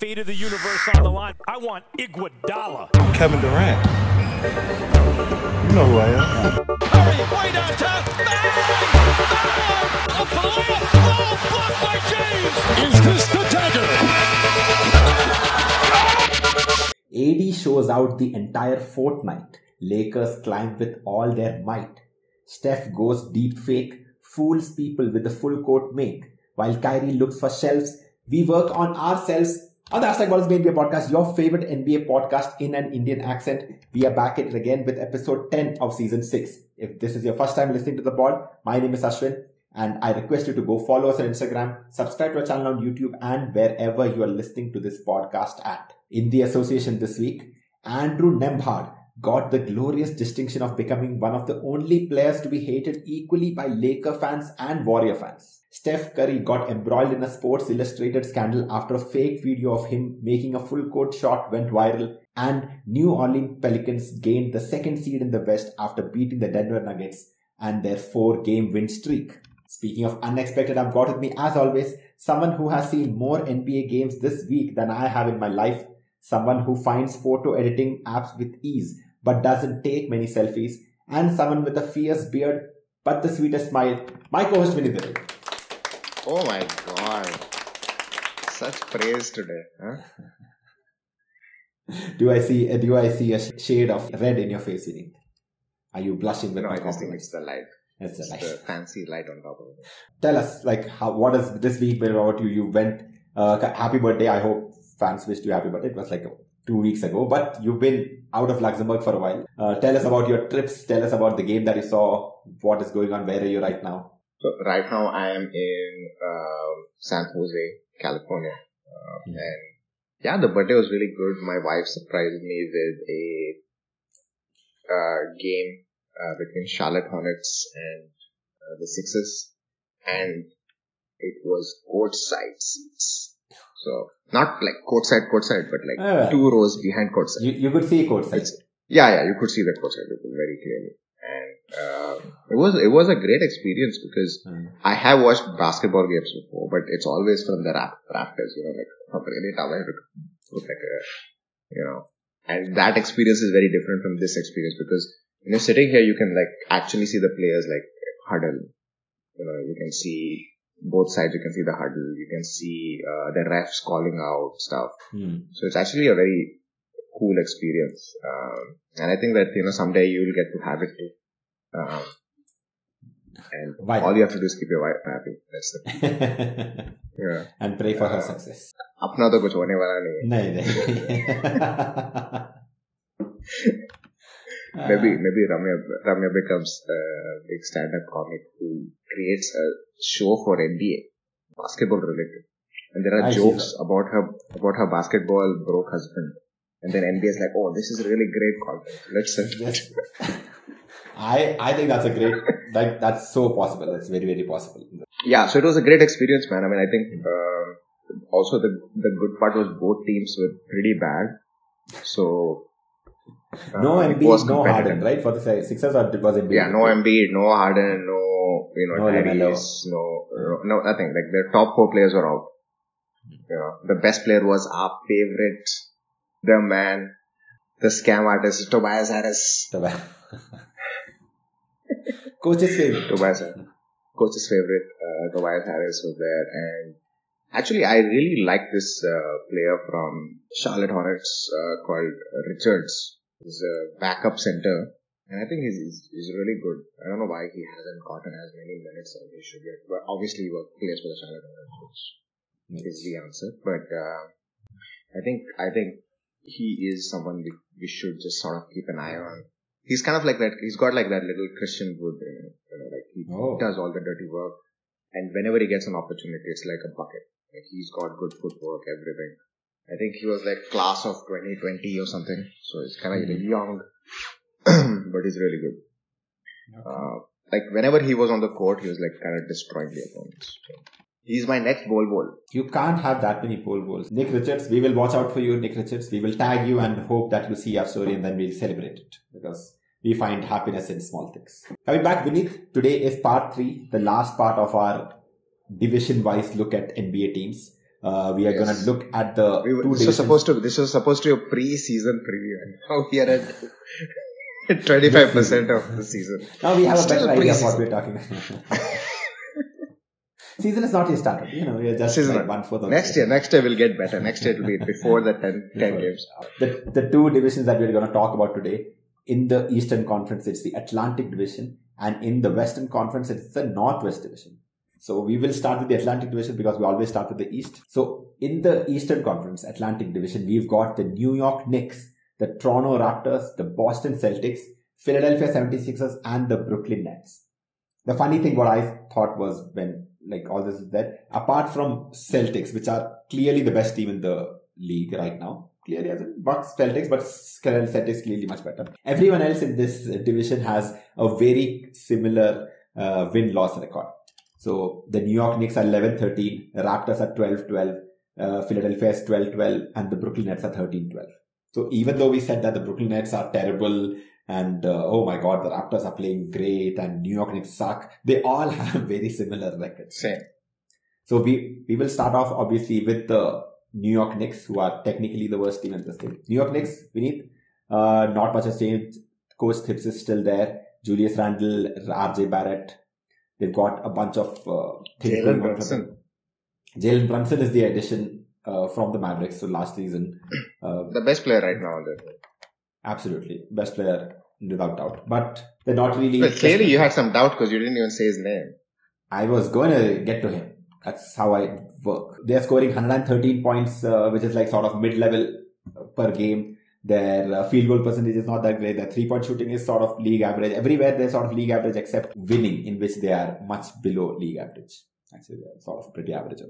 fate of the universe on the line. I want Iguodala. Kevin Durant. You know who I am. Curry, way downtown. Bang! Bang! Up for the. Oh, blocked by James. Is this the dagger? AD shows out the entire fortnight. Lakers climb with all their might. Steph goes deep fake, fools people with the full court make. While Kyrie looks for shelves, we work on ourselves. On the hashtag What is NBA podcast, your favorite NBA podcast in an Indian accent. We are back at it again with episode 10 of season 6. If this is your first time listening to the pod, my name is Ashwin and I request you to go follow us on Instagram, subscribe to our channel on YouTube and wherever you are listening to this podcast at. In the association this week, Andrew Nembhard got the glorious distinction of becoming one of the only players to be hated equally by Laker fans and Warrior fans. Steph Curry got embroiled in a Sports Illustrated scandal after a fake video of him making a full court shot went viral, and New Orleans Pelicans gained the second seed in the West after beating the Denver Nuggets and their four game win streak. Speaking of unexpected, I've got with me, as always, someone who has seen more NBA games this week than I have in my life, someone who finds photo editing apps with ease but doesn't take many selfies, and someone with a fierce beard but the sweetest smile, my co host Vinith Dave. Oh my god. Such praise today. Huh? Do I see do I see a shade of red in your face, Vinith? Are you blushing with No, my I just think it's the light. It's the It's light. the fancy light on top of it. Tell us, like, how what has this week been about you? You went, uh, happy birthday. I hope fans wished you happy birthday. It was like two weeks ago, but you've been out of Luxembourg for a while. Uh, tell us about your trips. Tell us about the game that you saw. What is going on? Where are you right now? So right now I am in um, San Jose, California. Um, Mhm. And yeah, the birthday was really good. My wife surprised me with a uh, game uh, between Charlotte Hornets and uh, the Sixers. And it was courtside seats. So not like courtside, courtside, but like Ah. two rows behind courtside. You, you could see courtside. It's- Yeah, yeah, you could see the courtside very clearly, and uh, it was it was a great experience because Mm. I have watched basketball games before, but it's always from the raft, rafters, you know, like from really tower to look like a, you know, and that experience is very different from this experience because when you're sitting here, you can like actually see the players like huddle, you know, you can see both sides, you can see the huddle, you can see uh, the refs calling out stuff. Hmm. So it's actually a very cool experience. Um, and I think that, you know, someday you will get to have it too. Um, and Why all not? you have to do is keep your wife happy. That's the, yeah. and pray for her Uh, success. अपना तो कुछ होने वाला नहीं है. नहीं नहीं Maybe, maybe Ramya, Ramya becomes a big stand-up comic who creates a show for NBA, basketball related. And there are I jokes about her, about her basketball broke husband. And then NBA is like, oh, this is really great content. Let's, uh, Yes. I I think that's a great like that's so possible. That's very very possible. yeah, so it was a great experience, man. I mean, I think uh, also the the good part was both teams were pretty bad, so uh, No it Embiid, was no. Harden, right? For the Sixers or was Embiid? Yeah, no Embiid, no Harden, no you know No. Tyrese, no, no no nothing. Like the top four players were out. Know, the best player was our favorite, the man, the scam artist Tobias Harris. The- Coach's favorite. Tobias, coach's favorite, uh, Tobias Harris was there. And actually, I really like this uh, player from Charlotte Hornets uh, called Richards. He's a backup center. And I think he's, he's, he's really good. I don't know why he hasn't gotten as many minutes as he should get. But obviously, he plays for the Charlotte Hornets, which is the answer. But uh, I think I think he is someone we, we should just sort of keep an eye on. He's kind of like that. He's got like that little Christian Wood, you know, like he Oh. does all the dirty work, and whenever he gets an opportunity, it's like a bucket. Like he's got good footwork, everything. I think he was like class of 2020 or something, so he's kind of Mhm. young, but he's really good. Uh, like whenever he was on the court, he was like kind of destroying the opponents. He's my next ball ball. You can't have that many pole balls. Nick Richards, we will watch out for you, Nick Richards. We will tag you and hope that you see our story and then we'll celebrate it because we find happiness in small things. Coming back, Vinith, today is part three, the last part of our division wise look at NBA teams. Uh, we are Yes. going to look at the We, were- this was supposed to this was supposed to be a pre-season preview, and now we are at twenty-five percent of the season. Now we have a better idea of what we're talking about. Season is not yet started. You know, we are just Season like one fourth Next year, next year will get better. Next year it will be before the 10, 10 games. The, the two divisions that we're going to talk about today in the Eastern Conference, it's the Atlantic Division, and in the Western Conference, it's the Northwest Division. So we will start with the Atlantic Division because we always start with the East. So in the Eastern Conference, Atlantic Division, we've got the New York Knicks, the Toronto Raptors, the Boston Celtics, Philadelphia 76ers, and the Brooklyn Nets. The funny thing, what I thought was when like all this is that apart from Celtics, which are clearly the best team in the league right now, clearly as in Bucks, Celtics, but Celtics clearly much better. Everyone else in this division has a very similar uh, win-loss record. So the New York Knicks are 11-13, Raptors are 12-12, uh, Philadelphia is 12-12, and the Brooklyn Nets are 13-12. So even though we said that the Brooklyn Nets are terrible and uh, oh my god, the Raptors are playing great and New York Knicks suck, they all have very similar records. Same. So we we will start off obviously with the New York Knicks, who are technically the worst team in this thing. New York Knicks, Vineet, uh, not much has changed. Coach Thibs is still there. Julius Randle, RJ Barrett. They've got a bunch of uh, things Jalen going on Brunson. Jalen Brunson is the addition uh, from the Mavericks. So last season, uh, The best player right now. absolutely best player without doubt. But they're not really. Well, clearly you had some doubt because you didn't even say his name. I was going to get to him. That's how I work. They're scoring 113 points, uh, which is like sort of mid-level uh, per game. Their uh, field goal percentage is not that great. Their three-point shooting is sort of league average. Everywhere they're sort of league average except winning, in which they are much below league average. Actually, they're sort of pretty average.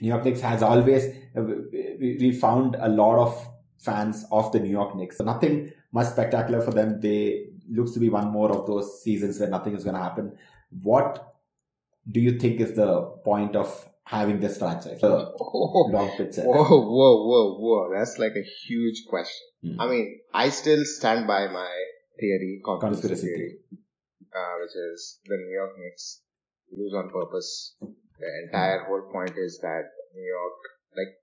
New York Knicks has always, uh, we, we found a lot of fans of the New York Knicks. So nothing much spectacular for them. They looks to be one more of those seasons where nothing is going to happen. What do you think is the point of having this franchise? The Oh, long picture. whoa, whoa, whoa, whoa. That's like a huge question. Hmm. I mean, I still stand by my theory, conspiracy, Conspiracy theory, uh, which is the New York Knicks lose on purpose. The entire whole point is that New York, like,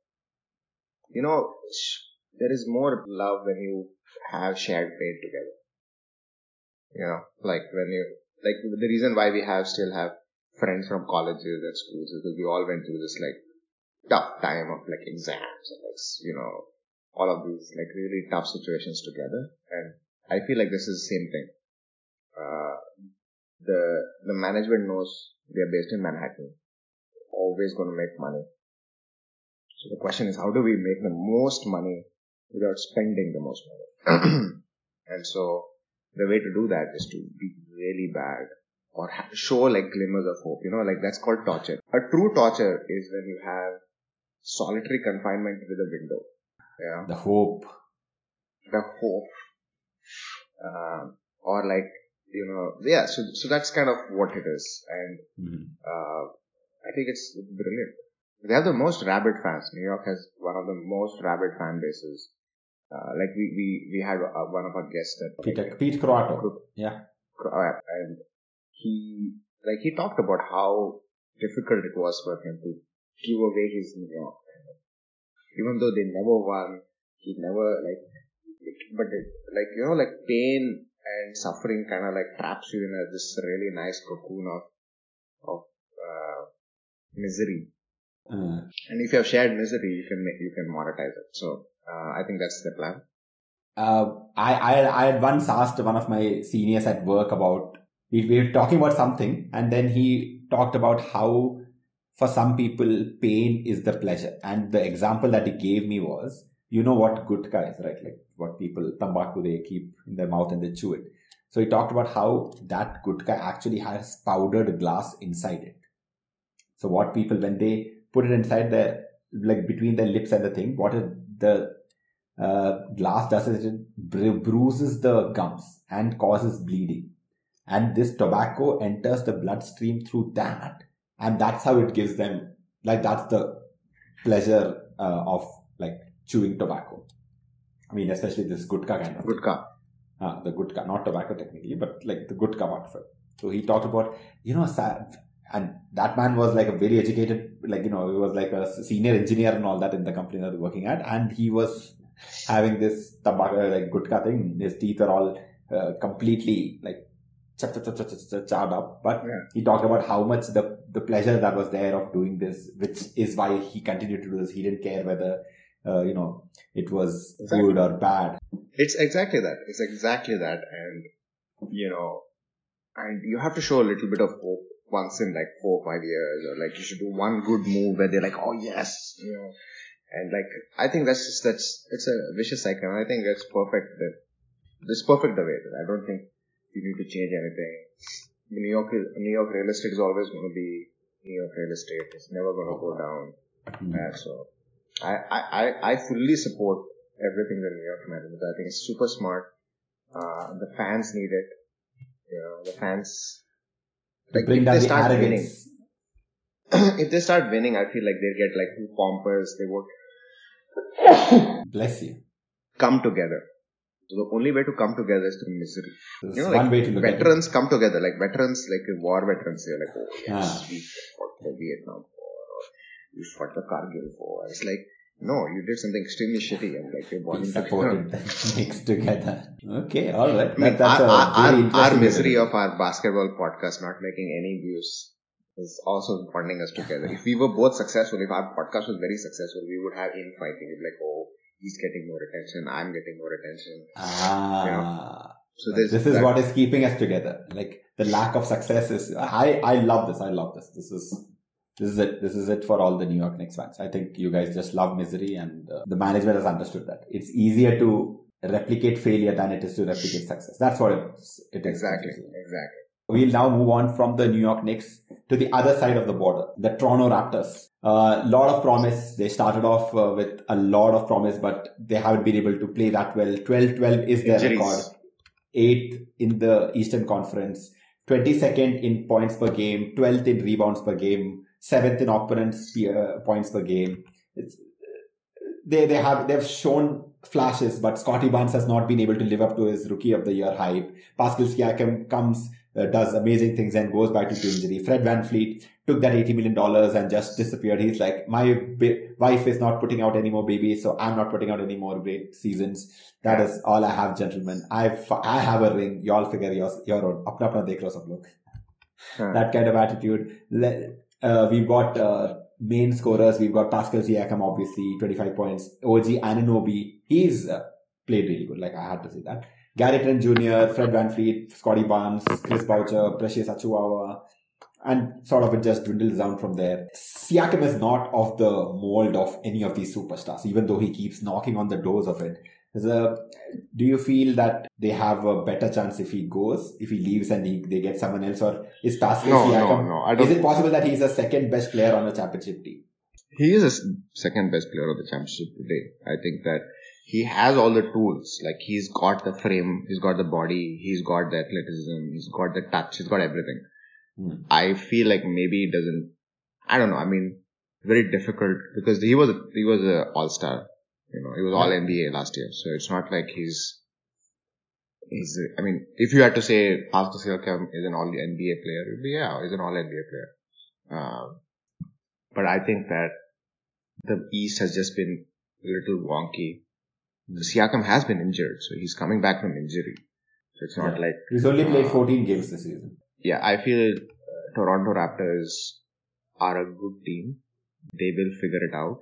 you know, sh- there is more love when you have shared pain together. You know, like when you, like the reason why we have still have friends from colleges and schools because we all went through this like tough time of like exams and like, you know, all of these like really tough situations together. And I feel like this is the same thing. Uh, the, the management knows they're based in Manhattan, always going to make money. So the question is, how do we make the most money without spending the most money? and so the way to do that is to be really bad or ha- show like glimmers of hope. You know, like that's called torture. A true torture is when you have solitary confinement with a window. Yeah, The hope. the hope, um, or like you know, yeah. So so that's kind of what it is, and Mhm. uh, I think it's brilliant. They have the most rabid fans. New York has one of the most rabid fan bases. Uh, like we we we had uh, one of our guests at Peter, Pete Croatto. Yeah. uh, and he like he talked about how difficult it was for him to give away his New York. Even though they never won, he never like, but it, like you know, like pain and suffering kind of like traps you in a, this really nice cocoon of of uh, misery. Uh, And if you have shared misery, you can make you can monetize it. So uh, I think that's the plan. uh, I, I, I had once asked one of my seniors at work about, we, we were talking about something and then he talked about how for some people pain is the pleasure. And the example that he gave me was, you know what gutka is, right? Like what people, tambaku, they keep in their mouth and they chew it. So he talked about how that gutka actually has powdered glass inside it. So what people, when they put it inside their, like between their lips and the thing, what is the uh, glass does is it bru- bruises the gums and causes bleeding. And this tobacco enters the bloodstream through that. And that's how it gives them, like, that's the pleasure uh, of, like, chewing tobacco. I mean, especially this gutka kind of. Gutka. Uh, the gutka, not tobacco technically, but like the gutka part of it. So he talked about, you know, and that man was like a very educated, like you know, he was like a senior engineer and all that in the company that was working at, and he was having this tobacco like gutka thing. His teeth are all uh, completely like chop, up. But Yeah. he talked about how much the the pleasure that was there of doing this, which is why he continued to do this. He didn't care whether uh, you know it was Exactly. good or bad. It's exactly that. It's exactly that. And, you know, and you have to show a little bit of hope once in like four or five years or like you should do one good move where they're like, oh yes, you know, and like, I think that's just, that's, it's a vicious cycle. I think that's perfect that, it's perfect the way that I don't think you need to change anything. New York, is- New York real estate is always going to be New York real estate. It's never going to go down. Mm. Uh, so I, I, I, fully support everything that New York management. I think it's super smart. Uh, the fans need it. You know, the fans. Like bring if down they the start winning, if they start winning, I feel like they get like too pompous. They won't Bless you. come together. So the only way to come together is through misery. There's You know, one like way to look veterans come together. Like veterans, like war veterans, they're like, oh yes, Ah. we fought the Vietnam War, or we fought the Kargil War. It's like, no, you did something extremely shitty, and like you're at it. boiling Be down. supported, mixed together. Okay, all right. I mean, That- that's our, our, our, our misery of our basketball podcast not making any views is also bonding us together. If we were both successful, if our podcast was very successful, we would have infighting. We'd be like, oh, he's getting more attention, I'm getting more attention. Ah, So Like, there's this is that- what is keeping us together. Like the lack of success is. I I love this. I love this. This is this is it. This is it for all the New York Knicks fans. I think you guys just love misery, and uh, the management has understood that it's easier to replicate failure than it is to replicate success. That's what it's, it is. Exactly, exactly. We'll now move on from the New York Knicks to the other side of the border, the Toronto Raptors. A uh, lot of promise. They started off uh, with a lot of promise, but they haven't been able to play that well. 12-12 is their Injuries. record. Eighth in the Eastern Conference, 22nd in points per game, 12th in rebounds per game, 7th in opponents' uh, points per game. It's, they they have they've shown flashes, but Scottie Barnes has not been able to live up to his rookie of the year hype. Pascal Siakam comes, uh, does amazing things and goes back to injury. Fred VanVleet took that $80 million and just disappeared. He's like, my ba- wife is not putting out any more babies, so I'm not putting out any more great seasons. That is all I have, gentlemen. I've, I have a ring. Y'all figure yours, your own. Apna apna dekh lo sab log. Huh. That kind of attitude. Uh, we've got, uh, main scorers. We've got Pascal Siakam, obviously, 25 points. OG Anunoby. He's uh, played really good. Like, I had to say that. Gary Trent Jr., Fred Van Fleet, Scottie Barnes, Chris Boucher, Precious Achiuwa, and sort of it just dwindles down from there. Siakam is not of the mold of any of these superstars, even though he keeps knocking on the doors of it. A, do you feel that they have a better chance if he goes, if he leaves and he, they get someone else, or is Pascal No, no, Siakam? no. I Is it possible that he's the second best player on a championship team? He is the second best player of the championship today. I think that he has all the tools. Like he's got the frame, he's got the body, he's got the athleticism, he's got the touch, he's got everything. Hmm. I feel like maybe he doesn't. I don't know. I mean, very difficult because he was a, he was a all star. You know, he was all NBA last year, so it's not like he's. He's. I mean, if you had to say Pascal Siakam is an all NBA player, it would be yeah, he's an all NBA player. Um, but I think that the East has just been a little wonky. Siakam has been injured, so he's coming back from injury. So it's not Yeah. like He's only played Uh, 14 games this season. yeah, I feel uh, Toronto Raptors are a good team. They will figure it out.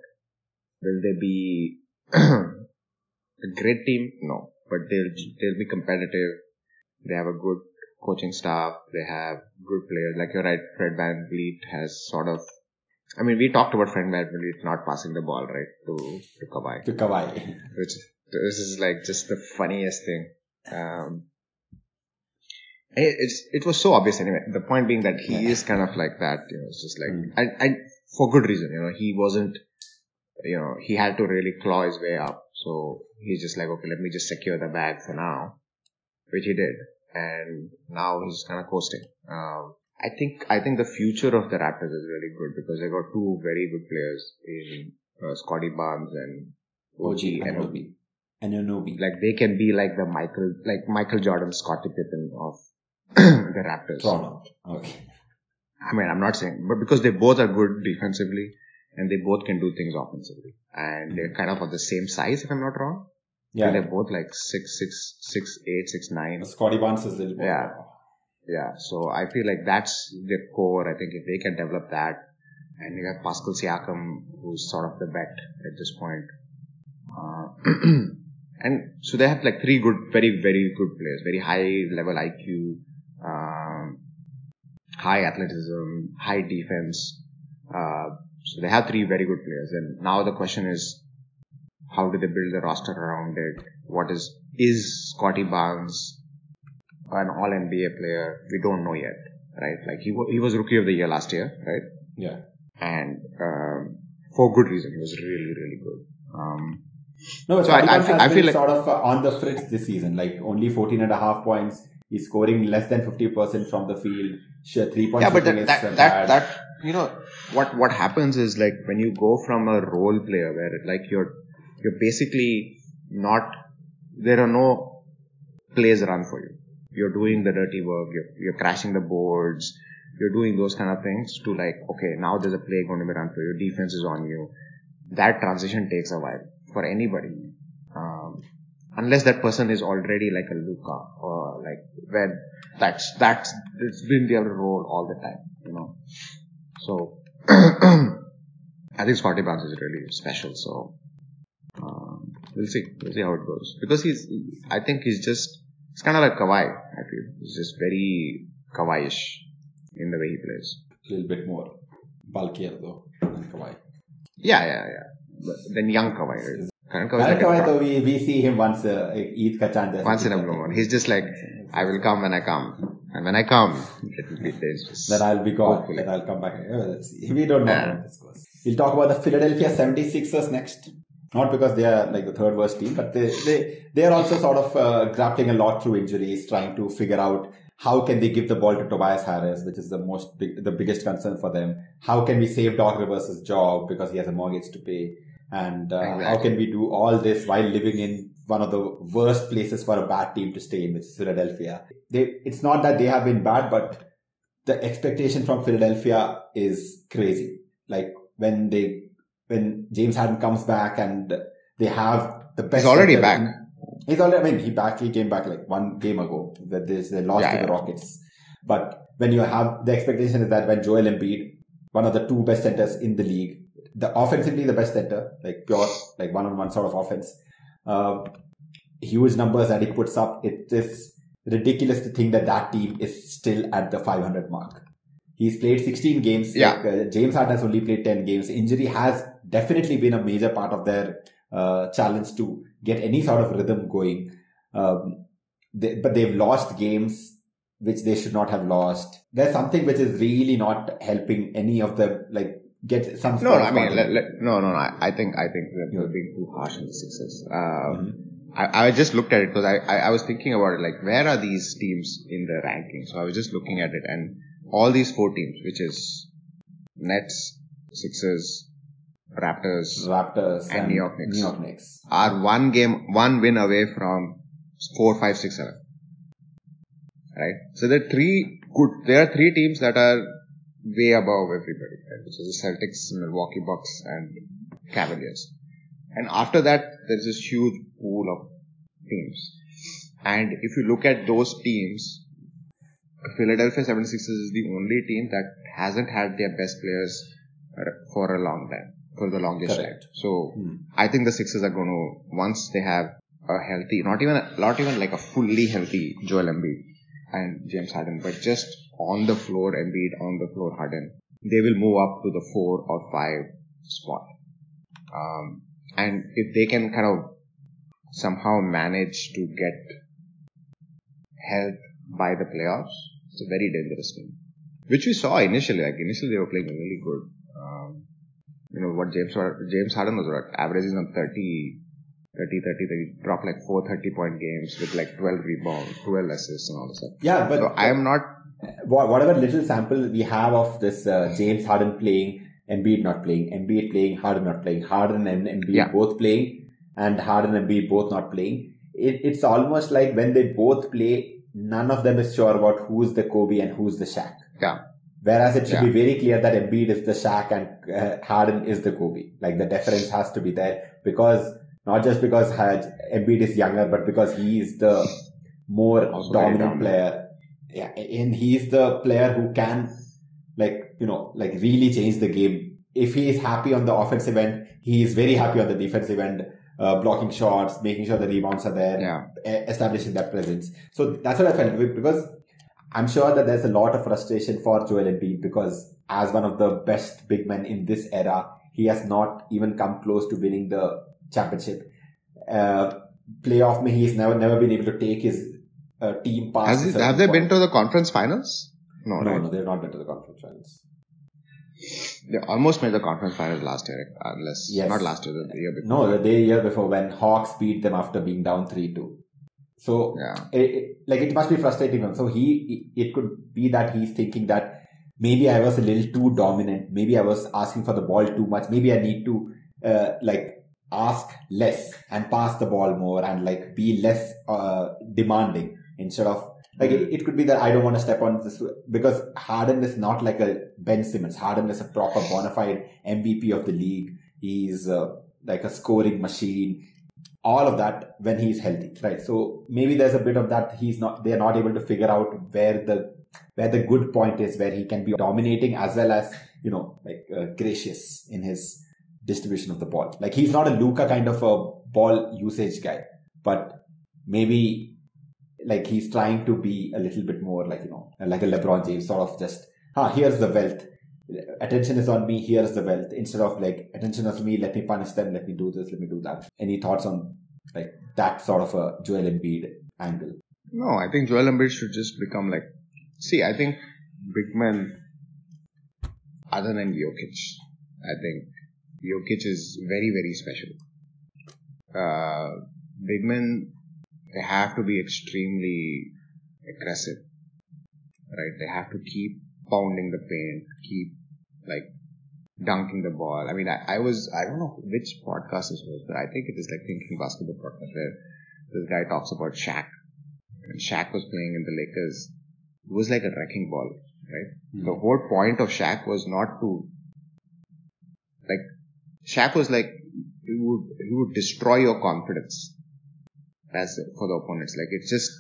Will they be a great team? No, but they'll they'll be competitive. They have a good coaching staff. They have good players. Like you're right, Fred VanVleet has sort of. I mean, we talked about Fred VanVleet not passing the ball right to to Kawhi To Kawhi. which this is like just the funniest thing. Um, it, it's it was so obvious anyway. The point being that he Yeah. is kind of like that. You know, it's just like Mm. and, and for good reason. You know, he wasn't. You know, he had to really claw his way up. So he's just like, okay, let me just secure the bag for now, which he did, and now he's kind of coasting. Um, I think I think the future of the Raptors is really good because they got two very good players in uh, Scottie Barnes and OG and Anunoby. Anunoby. like they can be like the Michael, like Michael Jordan, Scottie Pippen of the Raptors. Toronto. Okay. I mean, I'm not saying, but because they both are good defensively and they both can do things offensively, and they're kind of of the same size, if I'm not wrong. Yeah. they're both like six, six, six, eight, six, nine. Scottie Barnes is a little. Yeah. Yeah, so I feel like that's the core. I think if they can develop that, and you have Pascal Siakam, who's sort of the bet at this point. Uh, and so they have like three good, very, very good players, very high level IQ, um, high athleticism, high defense. Uh, so they have three very good players. And now the question is, how do they build the roster around it? What is, is Scottie Barnes an all NBA player? We don't know yet, right? Like he, wa- he was rookie of the year last year, right? Yeah. And, um, for good reason. He was really, really good. Um, No, but So I- I feel- has I been feel like- sort of uh, on the fritz this season. Like only 14 and a half points. He's scoring less than 50% from the field. Sure, three points. yeah, but shooting that, is that, that, that, you know, what, what happens is like when you go from a role player where like you're, you're basically not, there are no plays run for you. You're doing the dirty work, you're, you're crashing the boards, you're doing those kind of things to like, okay, now there's a play going to be run for you, defense is on you. That transition takes a while for anybody. Um, unless that person is already like a Luka or like when that's that's it's been their role all the time, you know. So I think Scottie Barnes is really special. So um, we'll see, we'll see how it goes because he's I think he's just it's kind of like Kawhi. I feel he's just very Kawhi-ish in the way he plays. a little bit more bulkier though than Kawhi. Yeah, yeah, yeah. Young Kawhi. Right? Current Kawhi, is Kawhi, like we, we see him once uh, Eid ka chand once in a blue moon. He's just like, I will come when I come. And when I come, it will be dangerous. Then I'll be gone. Hopefully. Then I'll come back. We don't know Yeah. this goes. We'll talk about the Philadelphia 76ers next. Not because they are like the third worst team, but they, they, they are also sort of uh, grappling a lot through injuries, trying to figure out how can they give the ball to Tobias Harris, which is the most big, the biggest concern for them. How can we save Doc Rivers' job because he has a mortgage to pay? And uh, how can we do all this while living in one of the worst places for a bad team to stay in, which is Philadelphia? They, it's not that they have been bad, but the expectation from Philadelphia is crazy. Like when they, when James Harden comes back and they have the best. He's already back. in- he's already. I mean, he back. He came back like one game ago. That they, they lost Yeah, to the yeah. Rockets. But when you have the expectation is that when Joel Embiid, one of the two best centers in the league, the offensively the best center, like pure like one on one sort of offense, um, huge numbers that he puts up. It is ridiculous to think that that team is still at the 500 mark. He's played 16 games. Yeah. Like, uh, James Harden has only played 10 games. Injury has definitely been a major part of their uh, challenge to get any sort of rhythm going. Um, they, but they've lost games which they should not have lost. There's something which is really not helping any of them like get some. No, no, I mean, let, let, no, no, no. I, I think, I think we're, we're being too harsh on the Sixers. Uh, Mhm. I, I just looked at it because I, I, I was thinking about it, like, where are these teams in the ranking? So I was just looking at it and all these four teams, which is Nets, Sixers, Raptors, Raptors And New York Knicks. New York Knicks. are one game, one win away from four, five, six, seven. Right? So there are three good, there are three teams that are way above everybody, right? Which is the Celtics, Milwaukee Bucks, and Cavaliers. And after that, there's this huge pool of teams. And if you look at those teams, Philadelphia 76ers is the only team that hasn't had their best players for a long time, for the longest Correct. time. So Hmm. I think the Sixers are going to once they have a healthy, not even not even like a fully healthy Joel Embiid and James Harden, but just on the floor Embiid, on the floor Harden, they will move up to the four or five spot. Um, and if they can kind of somehow manage to get help by the playoffs, it's a very dangerous team. Which we saw initially, like initially they were playing really good. Um, you know what James James Harden was what averaging on 30, 30, 30, they dropped like four 30 point games with like 12 rebounds, 12 assists and all this stuff. Yeah, but So I am not, whatever little sample we have of this uh, James Harden playing, Embiid not playing, Embiid playing, Harden not playing, Harden and Embiid Yeah. both playing, and Harden and Embiid both not playing. It, it's almost like when they both play, none of them is sure about who's the Kobe and who's the Shaq. yeah, Whereas it should Yeah. be very clear that Embiid is the Shaq and uh, Harden is the Kobe. Like the deference has to be there because not just because Embiid is younger, but because he is the more dominant dominant. player. Yeah, and he's the player who can, like you know, like really change the game. If he is happy on the offensive end, he is very happy on the defensive end, uh, blocking shots, making sure the rebounds are there Yeah. e- establishing that presence. So that's what I felt with because I'm sure that there's a lot of frustration for Joel Embiid because as one of the best big men in this era, he has not even come close to winning the championship. Uh, playoff me, he's never never been able to take his uh, team past. It, have they been to the conference finals? No, No, right? no, they've not been to the conference finals. They almost made the conference finals last year, unless Yes. not last year, the year before. No, the day year before when Hawks beat them after being down three two. So Yeah. it, it- like it must be frustrating him. So he, it could be that he's thinking that maybe I was a little too dominant. Maybe I was asking for the ball too much. Maybe I need to uh, like ask less and pass the ball more and like be less uh, demanding instead of like it, it could be that I don't want to step on this because Harden is not like a Ben Simmons. Harden is a proper bona fide MVP of the league. He's uh, like a scoring machine all of that when he's healthy, right? So maybe there's a bit of that he's not they're not able to figure out where the where the good point is where he can be dominating as well as you know like uh, gracious in his distribution of the ball. Like he's not a Luka kind of a ball usage guy, but maybe like he's trying to be a little bit more like you know like a LeBron James sort of just ah here's the wealth attention is on me here's the wealth instead of like attention is me let me punish them let me do this let me do that any thoughts on like that sort of a Joel Embiid angle No, I think Joel Embiid should just become like. See, I think big men, other than Jokic, I think Jokic is very, very special. Uh, big men, they have to be extremely aggressive, right? They have to keep pounding the paint, keep like dunking the ball. I mean, I, I was, I don't know which podcast this was, but I think it is like Thinking Basketball podcast where this guy talks about Shaq when Shaq was playing in the Lakers, it was like a wrecking ball, right? Hmm. The whole point of Shaq was not to, like, Shaq was like, he would, he would destroy your confidence as for the opponents. Like, it's just,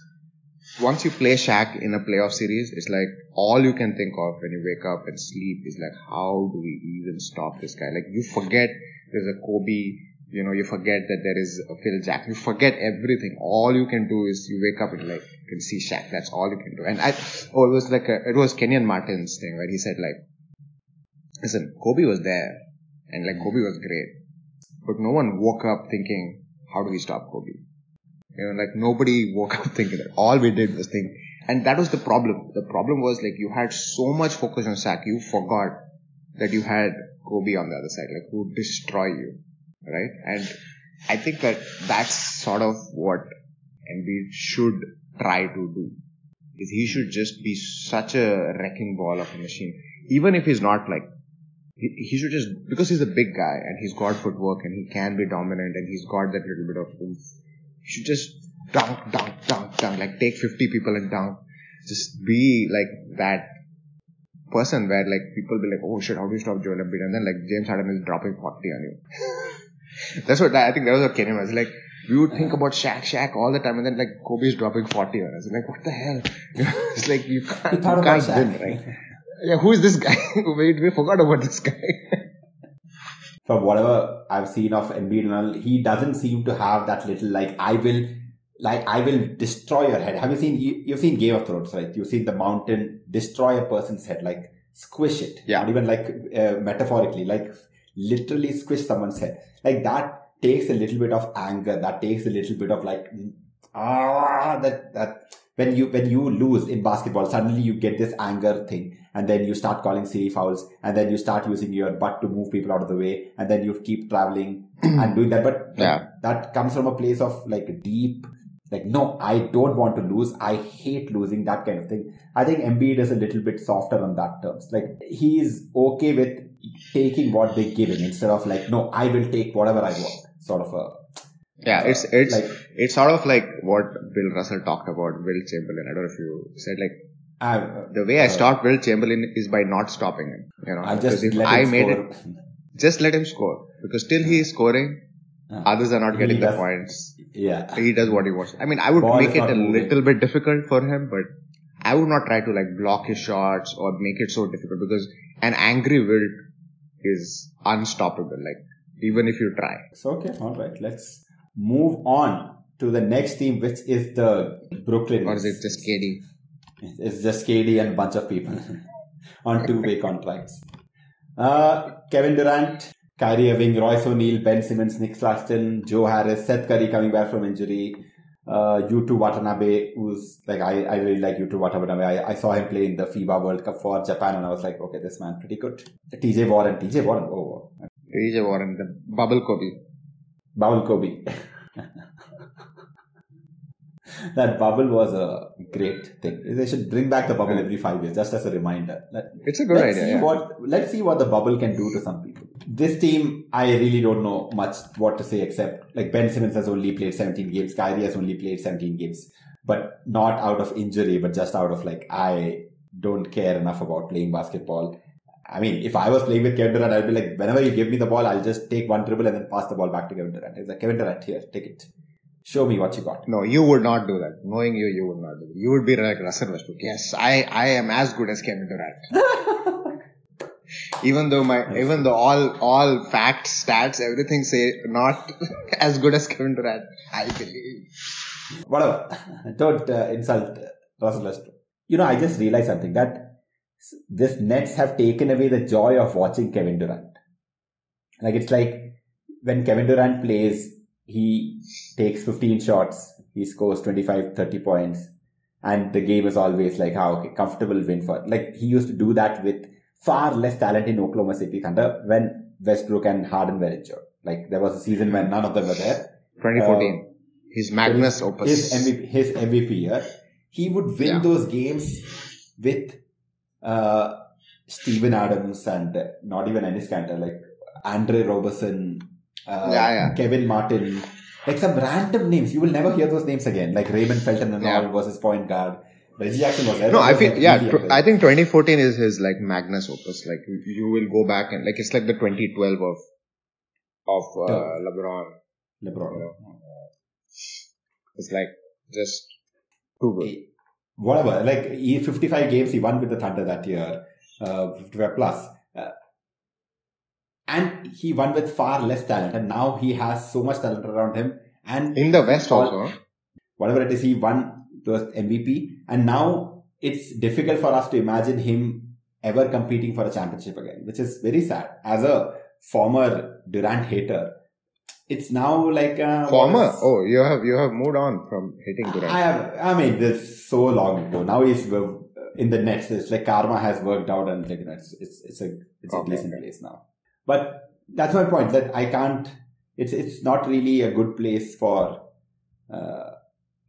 once you play Shaq in a playoff series, it's like all you can think of when you wake up and sleep is like, how do we even stop this guy? Like, you forget there's a Kobe, you know, you forget that there is a Phil Jackson. You forget everything. All you can do is you wake up and like, you can see Shaq. That's all you can do. And I, oh, it was like a, it was Kenyon Martin's thing where he said like, listen, Kobe was there and like Kobe was great, but no one woke up thinking, how do we stop Kobe? You know, like nobody woke up thinking that. All we did was think, and that was the problem. The problem was like you had so much focus on Shaq, you forgot that you had Kobe on the other side, like who destroy you, right? And I think that that's sort of what Embiid should try to do. Is he should just be such a wrecking ball of a machine, even if he's not like he, he should just because he's a big guy and he's got footwork and he can be dominant and he's got that little bit of oomph. Should just dunk, dunk, dunk, dunk, like take 50 people and dunk. Just be like that person where like people be like, oh shit, how do you stop Joel Embiid? And then like James Harden is dropping 40 on you. That's what I think that was what Kenny was like. We would think about Shaq, Shaq all the time, and then like Kobe's dropping 40 on us. Like, what the hell? it's like you can't, you can't win, right? Yeah, who is this guy? we, we forgot about this guy. From whatever I've seen of Embiid and all, he doesn't seem to have that little like I will like I will destroy your head. Have you seen you, you've seen Game of Thrones, right? You've seen the mountain destroy a person's head, like squish it. Yeah. Not even like uh, metaphorically, like literally squish someone's head. Like that takes a little bit of anger. That takes a little bit of like ah that that when you when you lose in basketball, suddenly you get this anger thing, and then you start calling silly fouls, and then you start using your butt to move people out of the way, and then you keep traveling and doing that. But Yeah. that comes from a place of like deep, like no, I don't want to lose. I hate losing that kind of thing. I think Embiid is a little bit softer on that terms. Like he's okay with taking what they give him instead of like no, I will take whatever I want. Sort of a Yeah, it's it's like- it's sort of like what Bill Russell talked about Wilt Chamberlain. I don't know if you said like The way I uh, stop Wilt Chamberlain is by not stopping him. You know, I just if I made score. it, just let him score because till he is scoring, Uh, others are not getting the points. Yeah. He does what he wants. I mean, I would Ball make it a moving. little bit difficult for him, but I would not try to like block his shots or make it so difficult because an angry Wilt is unstoppable. Like even if you try. So okay, all right. Let's move on to the next team, which is the Brooklyn. Or is it just KD? It's just KD and a bunch of people on two-way contracts. Uh, Kevin Durant, Kyrie Irving, Royce O'Neale, Ben Simmons, Nic Claxton, Joe Harris, Seth Curry coming back from injury. Uh, Yuta Watanabe, who's like I, I really like Yuta Watanabe. I, I saw him play in the FIBA World Cup for Japan, and I was like, okay, this man pretty good. TJ Warren, TJ Warren, oh, TJ Warren, the bubble Kobe. Bubble Kobe. that bubble was a great thing. They should bring back the bubble every five years, just as a reminder. Let, It's a good let's idea. see yeah. what let's see what the bubble can do to some people. This team, I really don't know much what to say except like Ben Simmons has only played 17 games, Kyrie has only played 17 games, but not out of injury, but just out of like I don't care enough about playing basketball. I mean, if I was playing with Kevin Durant, I'd be like, whenever you give me the ball, I'll just take one dribble and then pass the ball back to Kevin Durant. It's like Kevin Durant, here, take it. Show me what you got. No, you would not do that. Knowing you, you would not do that. You would be like Russell Westbrook. Yes, I, I am as good as Kevin Durant. even though my, even though all, all facts, stats, everything say not as good as Kevin Durant, I believe. Whatever. Don't uh, insult uh, Russell Westbrook. You know, I just realized something that this Nets have taken away the joy of watching Kevin Durant. Like it's like when Kevin Durant plays, he takes 15 shots, he scores 25, 30 points, and the game is always like, how okay, comfortable win for. Like he used to do that with far less talent in Oklahoma City Thunder when Westbrook and Harden were injured. Like there was a season when none of them were there. 2014. Uh, his Magnus Opus. His MVP, his MVP year. He would win Yeah. those games with uh, Steven Adams and uh, not even Enes Kanter, like Andre Robertson, uh, Yeah, yeah. Kevin Martin, like some random names. You will never hear those names again. Like Raymond Felton and Yeah. all was his point guard. Reggie Jackson was there. No, I feel like yeah. tw- I think 2014 is his like Magnus Opus. Like you, you will go back and like it's like the 2012 of of uh. LeBron. LeBron. It's like just too good. Whatever. Like he 55 games he won with the Thunder that year, uh, 55 plus. Uh, and he won with far less talent, and now he has so much talent around him. And In the West all- also. whatever it is, he won the MVP, and now it's difficult for us to imagine him ever competing for a championship again, which is very sad. As a former Durant hater, it's now like uh, what Former. is- Oh, you have you have moved on from hitting Durant. I have, I mean, this so long ago. Now he's uh, in the Nets. It's like karma has worked out, and like you know, it's it's it's a it's a decent place now. But that's my point. That I can't. It's it's not really a good place for uh,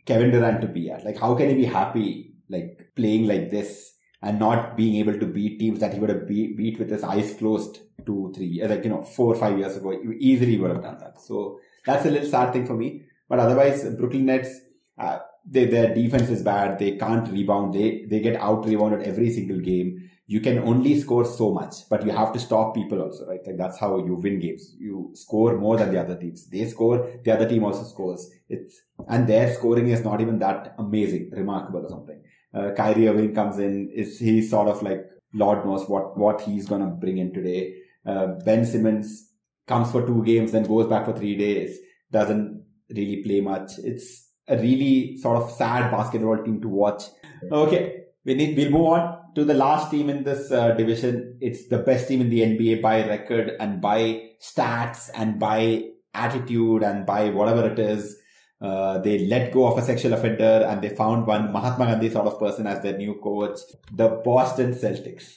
Kevin Durant to be at. Like, how can he be happy like playing like this and not being able to beat teams that he would have beat, beat with his eyes closed two, three, like you know, four or five years ago? Easily would have done that. So that's a little sad thing for me. But otherwise, Brooklyn Nets, uh, they, their defense is bad. They can't rebound. They they get out rebounded every single game. You can only score so much, but you have to stop people also, right? Like that's how you win games. You score more than the other teams. They score, the other team also scores. It's and their scoring is not even that amazing, remarkable or something. Uh, Kyrie Irving comes in. Is he sort of like Lord knows what what he's gonna bring in today? Uh, ben Simmons comes for two games, then goes back for three days. Doesn't really play much. It's a really sort of sad basketball team to watch. Okay, we need we'll move on to the last team in this uh, division. It's the best team in the NBA by record and by stats and by attitude and by whatever it is. Uh, they let go of a sexual offender and they found one Mahatma Gandhi sort of person as their new coach. The Boston Celtics.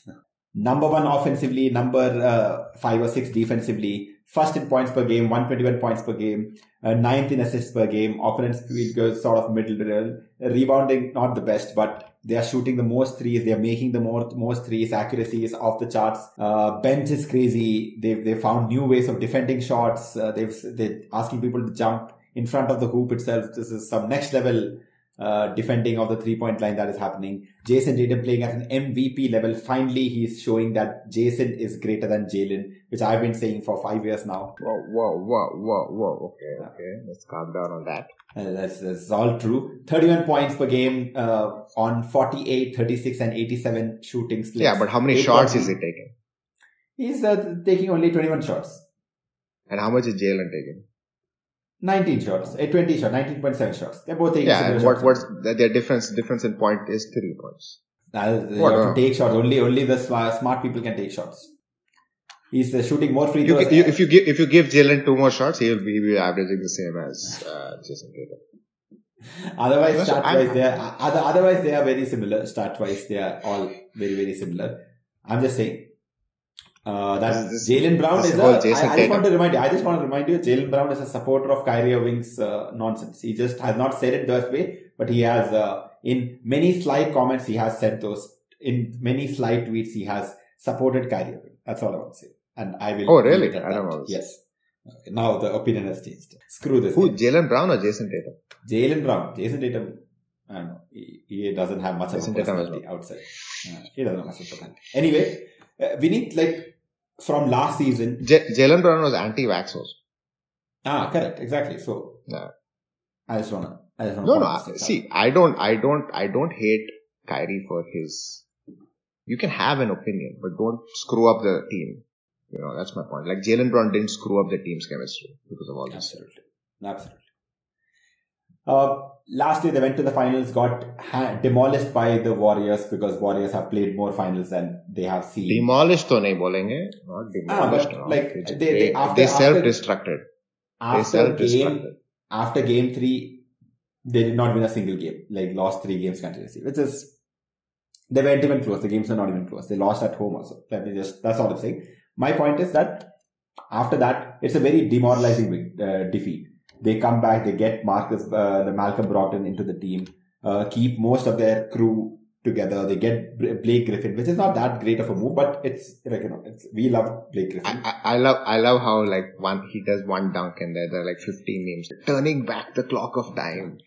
Number one offensively, number uh, five or six defensively, first in points per game, 121 points per game, uh, ninth in assists per game. Opponents goes sort of middle middle. Rebounding not the best, but they are shooting the most threes. They are making the most most threes. Accuracy is off the charts. Uh, bench is crazy. They've they found new ways of defending shots. Uh, they've they asking people to jump in front of the hoop itself. This is some next level uh, defending of the three point line that is happening. Jayson Tatum playing at an MVP level. Finally, he's showing that Jayson is greater than Jalen, which I've been saying for five years now. Whoa, whoa, whoa, whoa, whoa. Okay, okay. Let's calm down on that. Uh, that's, that's all true. 31 points per game uh, on 48, 36, and 87 shooting splits. Yeah, but how many Eight shots is he taking? He's uh, taking only 21 shots. And how much is Jalen taking? 19 shots, uh, 20 shots, 19.7 shots. They're both taking Yeah, and what shots. what's the, their difference? Difference in point is three points. Uh, you What, have to take shots. Only only the smart, people can take shots. He's uh, shooting more free throws. gi- you, if you give if you give Jaylen two more shots, he'll be, he'll be averaging the same as uh, Jayson Tatum. otherwise, stat wise, they are other, otherwise they are very similar. Stat wise, they are all very very similar. I'm just saying. Uh, that This- this- Jaylen Brown is. is all A, I, just want to remind you. I just want to remind you. Jaylen Brown is a supporter of Kyrie Irving's uh, nonsense. He just has not said it that way, but he has uh, in many slight comments he has said those. In many slight tweets he has supported Kyrie Irving. That's all I want to say. And I will. Oh, really? I don't know this. Yes. Okay, now the opinion has changed. Screw this. Who? Jaylen Brown or Jayson Tatum? Jaylen Brown, Jayson Tatum, I don't know. He, he doesn't have much Jason of a personality outside. Uh, he doesn't have much of a personality. Anyway, uh, we need like from last season. J- Jaylen Brown was anti-vax also. Ah, correct, exactly. So, Yeah. I just wanna, I just wanna. No, no. point I- out. See, I don't, I don't, I don't hate Kyrie for his. You can have an opinion, but don't screw up the team. You know, that's my point. Like Jaylen Brown didn't screw up the team's chemistry because of all this. Absolutely. Absolutely. Uh, last year they went to the finals, got ha- demolished by the Warriors because Warriors have played more finals than they have seen. Demolished to nahi bolenge, not demolished. but no. like, They- they- they- after- they self-destructed. They after game, self-destructed. after game three, they did not win a single game. Like lost three games continuously, which is they weren't even close. The games were not even close. They lost at home also. Let me just that's all I'm saying. My point is that after that, it's a very demoralizing uh, defeat. They come back, they get Marcus, uh, the Malcolm Brogdon into the team, uh, keep most of their crew together. They get Blake Griffin, which is not that great of a move, but it's like you know, it's we love Blake Griffin. I, I, I love I love how like one he does one dunk and there there are like 15 names, turning back the clock of time.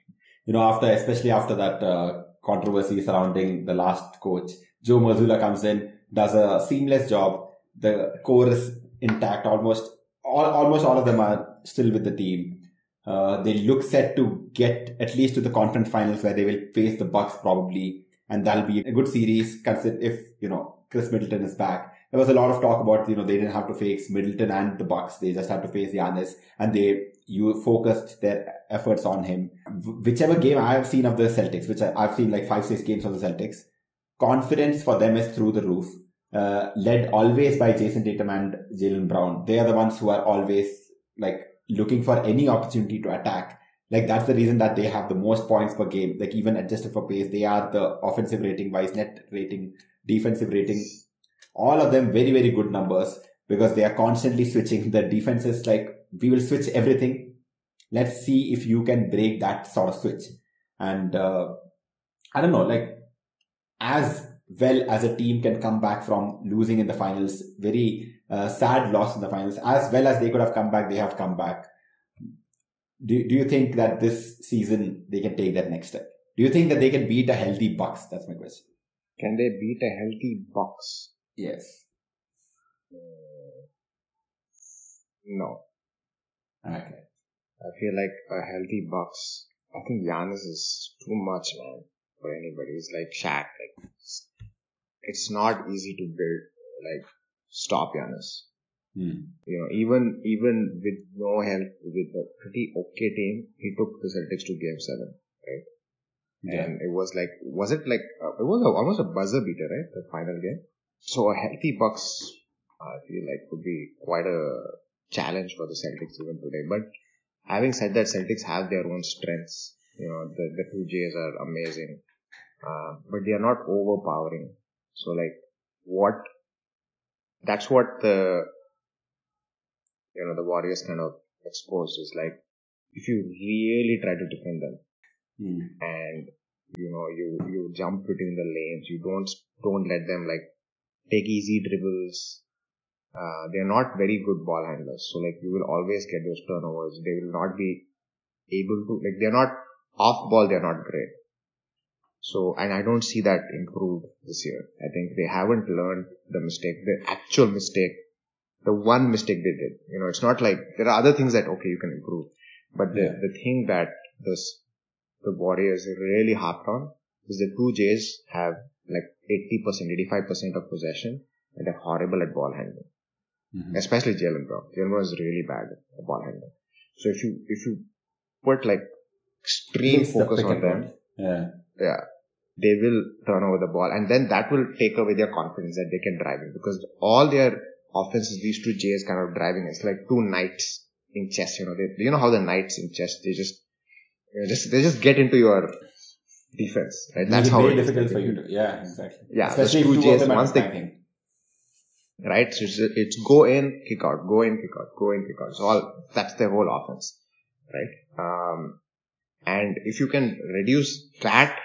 you know, after especially after that uh, controversy surrounding the last coach, Joe Mazzulla comes in, does a seamless job. The core is intact. Almost all, almost all of them are still with the team. Uh, they look set to get at least to the conference finals where they will face the Bucks probably, and that'll be a good series. Consider if you know Khris Middleton is back. There was a lot of talk about you know they didn't have to face Middleton and the Bucks. They just had to face Giannis, and they you focused their efforts on him. Whichever game I have seen of the Celtics, which I, I've seen like five six games of the Celtics, confidence for them is through the roof. Uh, led always by Jayson Tatum and Jaylen Brown. They are the ones who are always like looking for any opportunity to attack. Like that's the reason that they have the most points per game. Like even adjusted for pace, they are the offensive rating wise, net rating, defensive rating, all of them very very good numbers because they are constantly switching. The defenses. like we will switch everything. Let's see if you can break that sort of switch. And uh, I don't know, like as well as a team can come back from losing in the finals, very uh, sad loss in the finals, as well as they could have come back, they have come back. Do, do you think that this season they can take that next step? Do you think that they can beat a healthy Bucks? That's my question. Can they beat a healthy Bucks? Yes. No. Okay. I feel like a healthy Bucks. I think Giannis is too much, man, for anybody. He's like Shaq. Like, it's, not easy to build. Like, stop Giannis. Hmm. You know, even even with no help, with a pretty okay team, he took the Celtics to Game Seven, right? Yeah. And it was like, was it like, uh, it was a, almost a buzzer beater, right? The final game. So a healthy Bucks, I feel like would be quite a challenge for the Celtics even today. But having said that, Celtics have their own strengths. You know, the, the two J's are amazing. Uh, but they are not overpowering. So like, what, that's what the, you know, the Warriors kind of exposed is like, if you really try to defend them, Hmm. and you know you you jump between the lanes you don't don't let them like take easy dribbles uh, they're not very good ball handlers. So like you will always get those turnovers. They will not be able to like they're not off ball they're not great So, and I don't see that improved this year. I think they haven't learned the mistake, the actual mistake, the one mistake they did. You know, it's not like there are other things that okay you can improve, but the Yeah. the thing that this the Warriors really harped on is the two Jays have like 80%, 85% of possession and they're horrible at ball handling. Mhm. Especially Jaylen Brown. Jaylen Brown is really bad at ball handling. So if you, if you put like extreme focus on them. Yeah. yeah, they will turn over the ball and then that will take away their confidence that they can drive it because all their offenses, these two J's kind of driving, it's like two knights in chess, you know, they, you know how the knights in chess, they just, you know, just, they just get into your defense, right? That's how very difficult for you to. Yeah, exactly. Yeah, Especially two Jays, once they- right? So it's, it's go in, kick out, go in, kick out, go in, kick out. So all, that's their whole offense, right? Um, and if you can reduce that,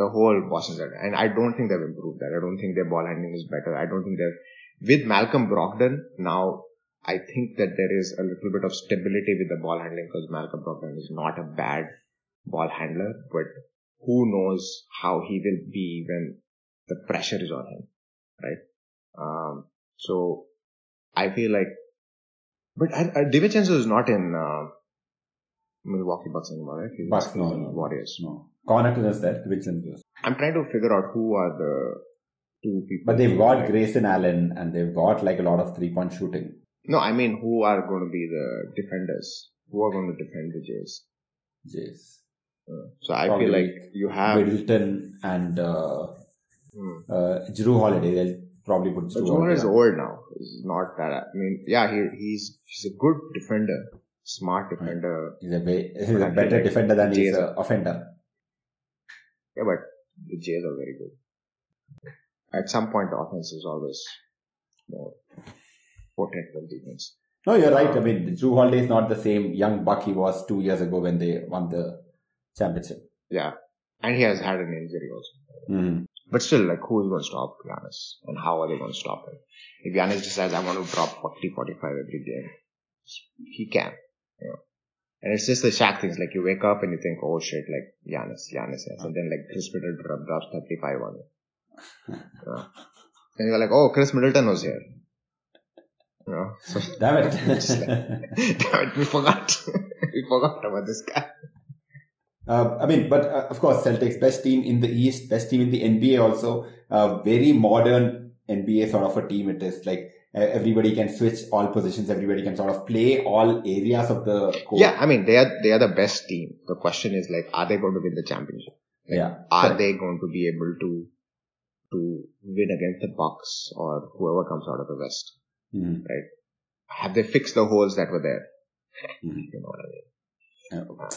the whole Boston Celtics, and I don't think they've improved that. I don't think their ball handling is better. I don't think they've, with Malcolm Brogdon, now I think that there is a little bit of stability with the ball handling because Malcolm Brogdon is not a bad ball handler, but who knows how he will be when the pressure is on him, right? Um, so I feel like, but I, I, DiVincenzo is not in uh, Milwaukee Bucks anymore, right? He's Bucks, in no, no. Warriors. No. Connaughton is there. Vincent is. I'm trying to figure out who are the two people. But they've got like- Grayson Allen and they've got like a lot of three point shooting. No, I mean who are going to be the defenders? Who are going to defend the Jays? Jays. Uh, So I Probably feel like you have. Middleton and uh, Hmm. uh, Jrue Holiday. They'll probably put But Jrue is old now. He's not that. I mean, yeah, he, he's he's a good defender, smart defender. He's a, he's a better defender than he's an offender. Yeah, but the Jays are very good. At some point, the offense is always more potent than defense. No, you're right. I mean, Jrue Holiday is not the same young buck he was two years ago when they won the championship. Yeah, and he has had an injury also. Mhm. But still, like, who is going to stop Giannis? And how are they going to stop him? If Giannis decides, I want to drop 40, 45 every game, he can, you know. And it's just the Shaq things, like you wake up and you think, oh shit, like Giannis, Giannis, yes. And then like Khris Middleton drop- drops 35 on you. Yeah. And you're like, oh, Khris Middleton was here. You know, so, Damn it. damn it, we forgot. we forgot about this guy. Uh, I mean, but uh, of course, Celtics best team in the East, best team in the NBA also. Uh, very modern NBA sort of a team it is. Like everybody can switch all positions. Everybody can sort of play all areas of the court. Yeah, I mean, they are, they are the best team. The question is like, are they going to win the championship? Like, Yeah, Are correct. they going to be able to to win against the Bucks or whoever comes out of the West? Mhm. Have they fixed the holes that were there? Mhm. You know what I mean? Yeah.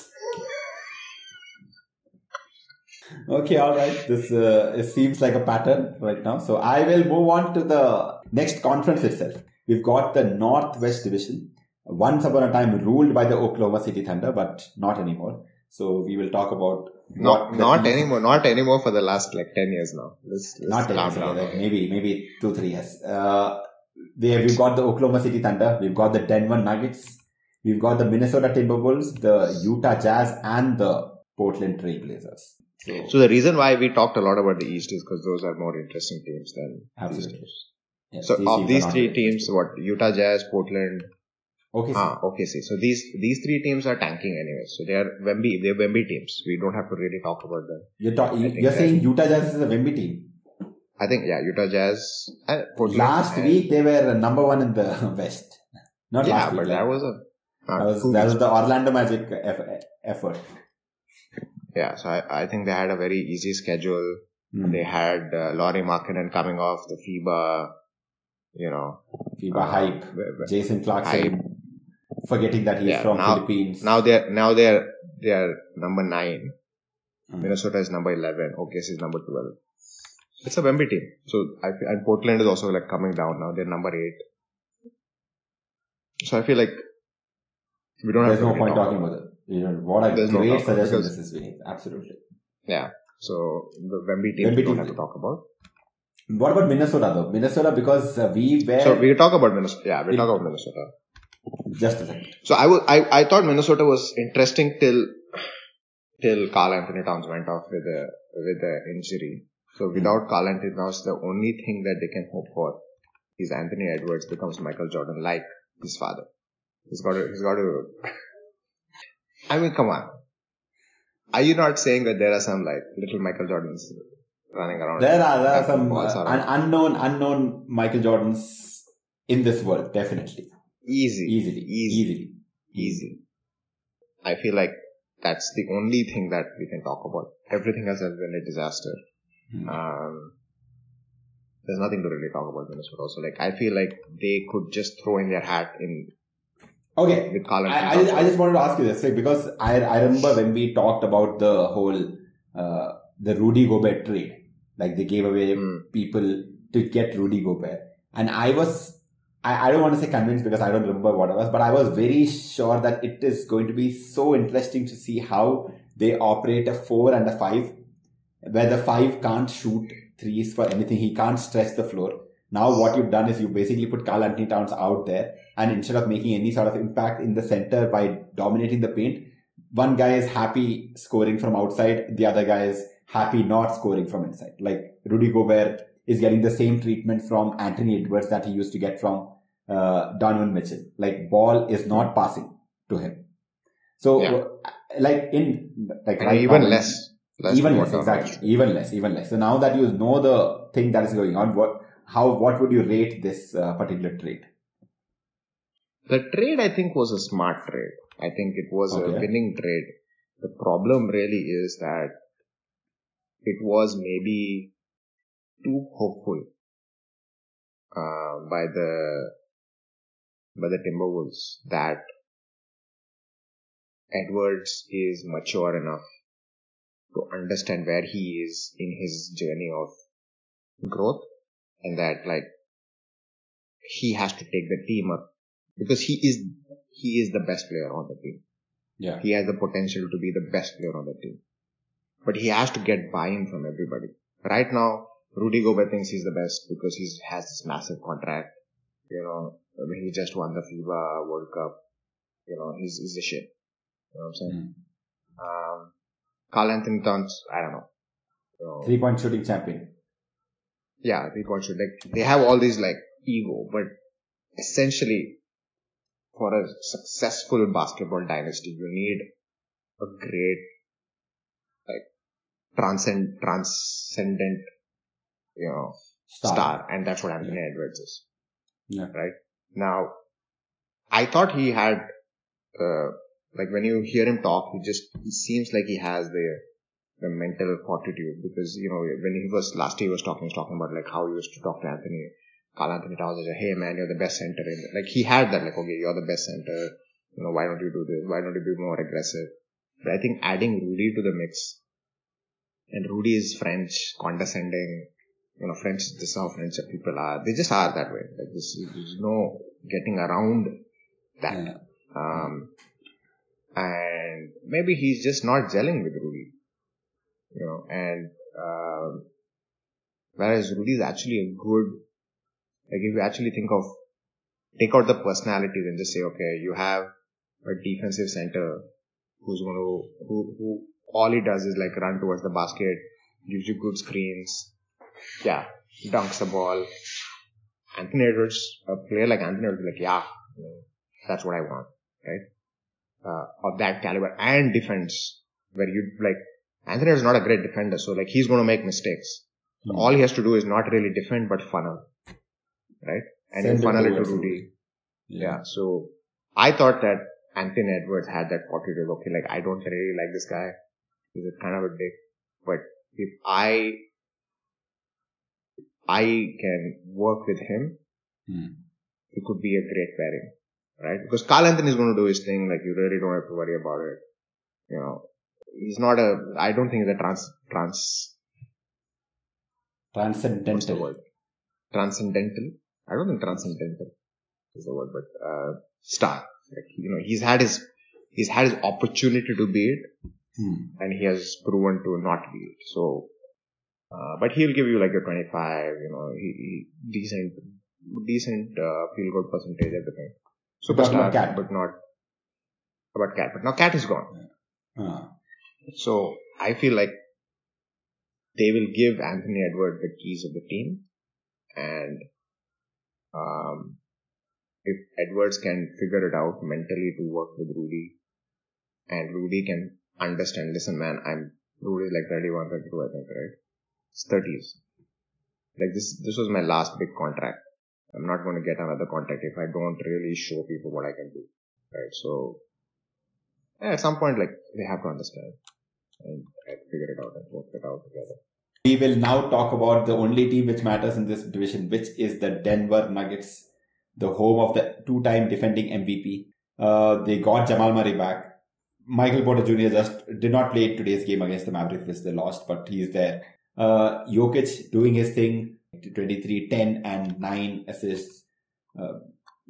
Okay, all right. This uh, it seems like a pattern right now. So I will move on to the next conference itself. We've got the Northwest Division. Once upon a time ruled by the Oklahoma City Thunder, but not anymore. So we will talk about Not not anymore. Not anymore for the last like ten years now. Let's, let's not calm ten down. years, maybe maybe two three years. Uh, there we've got the Oklahoma City Thunder, we've got the Denver Nuggets, we've got the Minnesota Timberwolves, the Utah Jazz, and the Portland Trailblazers. So, So the reason why we talked a lot about the East is because those are more interesting teams than these Absolutely. teams. yes, So these of these three teams, what Utah Jazz, Portland, Okay, ah, okay, see. So these these three teams are tanking anyway. So they are Wemby, they're Wemby teams. We don't have to really talk about them. you're, think you're saying Utah Jazz is a Wemby team. I think yeah, Utah Jazz. And Portland, Last and- week they were number one in the West. Not yeah, last week. but like- that was a that was, that was the Orlando Magic eff- effort. Yeah, so I, I think they had a very easy schedule. Hmm. They had uh, Lauri Markkanen coming off the FIBA, you know. FIBA uh, hype. Jason Clarkson, hype. forgetting that he's Yeah, from now- Philippines. Now they're now they're they're number nine. Hmm. Minnesota is number eleven. OKC is number twelve. It's a Wemby team. So I feel, and Portland is also like coming down now. They're number eight. So I feel like we don't There's have no to point talking about it. You know, what a There's great suggestion this is being. Absolutely. Yeah. So the Wemby team Wemby we don't have to talk about. What about Minnesota though? Minnesota because uh, we were So we talk about Minnesota. Yeah, we talk about Minnesota. Just a second. So I, w- I I thought Minnesota was interesting till till Karl-Anthony Towns went off with a with a injury. So without Karl-Anthony Towns, the only thing that they can hope for is Anthony Edwards becomes Michael Jordan like his father. He's got to. He's got to. I mean, come on. Are you not saying that there are some like little Michael Jordans running around? There are there are some uh, un- unknown unknown Michael Jordans in this world, definitely, easy, easily, easy, easily. easy. I feel like that's the only thing that we can talk about. Everything else has been a disaster. Hmm. Um, there's nothing to really talk about Minnesota. Also, like I feel like they could just throw in their hat in Okay, with I, I, Towns. I just wanted to ask you this like, because I, I remember when we talked about the whole uh, the Rudy Gobert trade, like they gave away Hmm. people to get Rudy Gobert, and I was I, I don't want to say convinced because I don't remember what it was, but I was very sure that it is going to be so interesting to see how they operate a four and a five, where the five can't shoot threes for anything, he can't stretch the floor. Now what you've done is you basically put Karl-Anthony Towns out there and instead of making any sort of impact in the center by dominating the paint, one guy is happy scoring from outside, the other guy is happy not scoring from inside. Like Rudy Gobert is getting the same treatment from Anthony Edwards that he used to get from uh, Donovan Mitchell. Like ball is not passing to him. So Yeah. like in like right even now, less. less even less, exactly. Even less, even less. So now that you know the thing that is going on, what, how, what would you rate this uh, particular trade? The trade, I think, was a smart trade. I think it was a winning trade. The problem really is that it was maybe too hopeful uh, by the by the Timberwolves that Edwards is mature enough to understand where he is in his journey of growth and that like he has to take the team up because he is he is the best player on the team. Yeah. He has the potential to be the best player on the team. But he has to get buy-in from everybody. Right now, Rudy Gobert thinks he's the best because he has this massive contract. You know, I mean, he just won the FIBA World Cup. You know, he's, he's the shit. You know what I'm saying? Um, Karl-Anthony Towns, I don't know. You know, Three point shooting champion. Yeah, three point shoot. Like they have all these like ego, but essentially, for a successful basketball dynasty, you need a great, like, transcend transcendent, you know, star, and that's what Anthony Edwards is. Yeah. Right now, I thought he had, uh, like when you hear him talk, he just he seems like he has the the mental fortitude because you know when he was last year he was talking, he was talking about like how he used to talk to Anthony, Karl-Anthony Towns, and say, hey man, you're the best center in like he had that like okay, you're the best center, you know why don't you do this? Why don't you be more aggressive? But I think adding Rudy to the mix, and Rudy is French, condescending. You know, French, this is how French people are. They just are that way. Like this, there's no getting around that. Yeah. Um, and maybe he's just not gelling with Rudy. You know, and um, whereas Rudy is actually a good, like if you actually think of, take out the personalities and just say, okay, you have a defensive center who's going to, who, who all he does is like run towards the basket, gives you good screens, yeah, dunks the ball. Anthony Edwards, a player like Anthony Edwards, like, yeah, that's what I want, right? Uh, of that caliber and defense, where you like, Anthony is not a great defender, so like he's going to make mistakes. Hmm. all he has to do is not really defend, but funnel, right? And Send you funnel it to Rudy. Yeah. Yeah. So I thought that Anthony Edwards had that fortitude. Okay, like I don't really like this guy. He's a kind of a dick. But if I I can work with him, Hmm. it could be a great pairing, right? Because Karl-Anthony is going to do his thing. Like you really don't have to worry about it. You know, he's not a. I don't think he's a trans trans. Transcendental. word? Transcendental. I don't think transcendental is the word, but uh, star. Like you know, he's had his he's had his opportunity to be it, Hmm. and he has proven to not be it. So, uh, but he'll give you like a 25, you know, he, he decent, decent uh, field goal percentage, everything. Superstar, Cat. but not about cat. But now cat is gone. Ah. So I feel like they will give Anthony Edwards the keys of the team, and um, if Edwards can figure it out mentally to work with Rudy, and Rudy can understand, listen, man, I'm Rudy's like 31, 32, I think, right? It's 30s. Like this, this was my last big contract. I'm not going to get another contract if I don't really show people what I can do, right? So, yeah, at some point, like they have to understand and, figure it out and work it out together. We will now talk about the only team which matters in this division, which is the Denver Nuggets, the home of the two-time defending MVP. Uh, they got Jamal Murray back. Michael Porter Jr. just did not play today's game against the Mavericks, which they lost, but he's there. Uh, Jokic doing his thing, 23, 10 and 9 assists. Uh,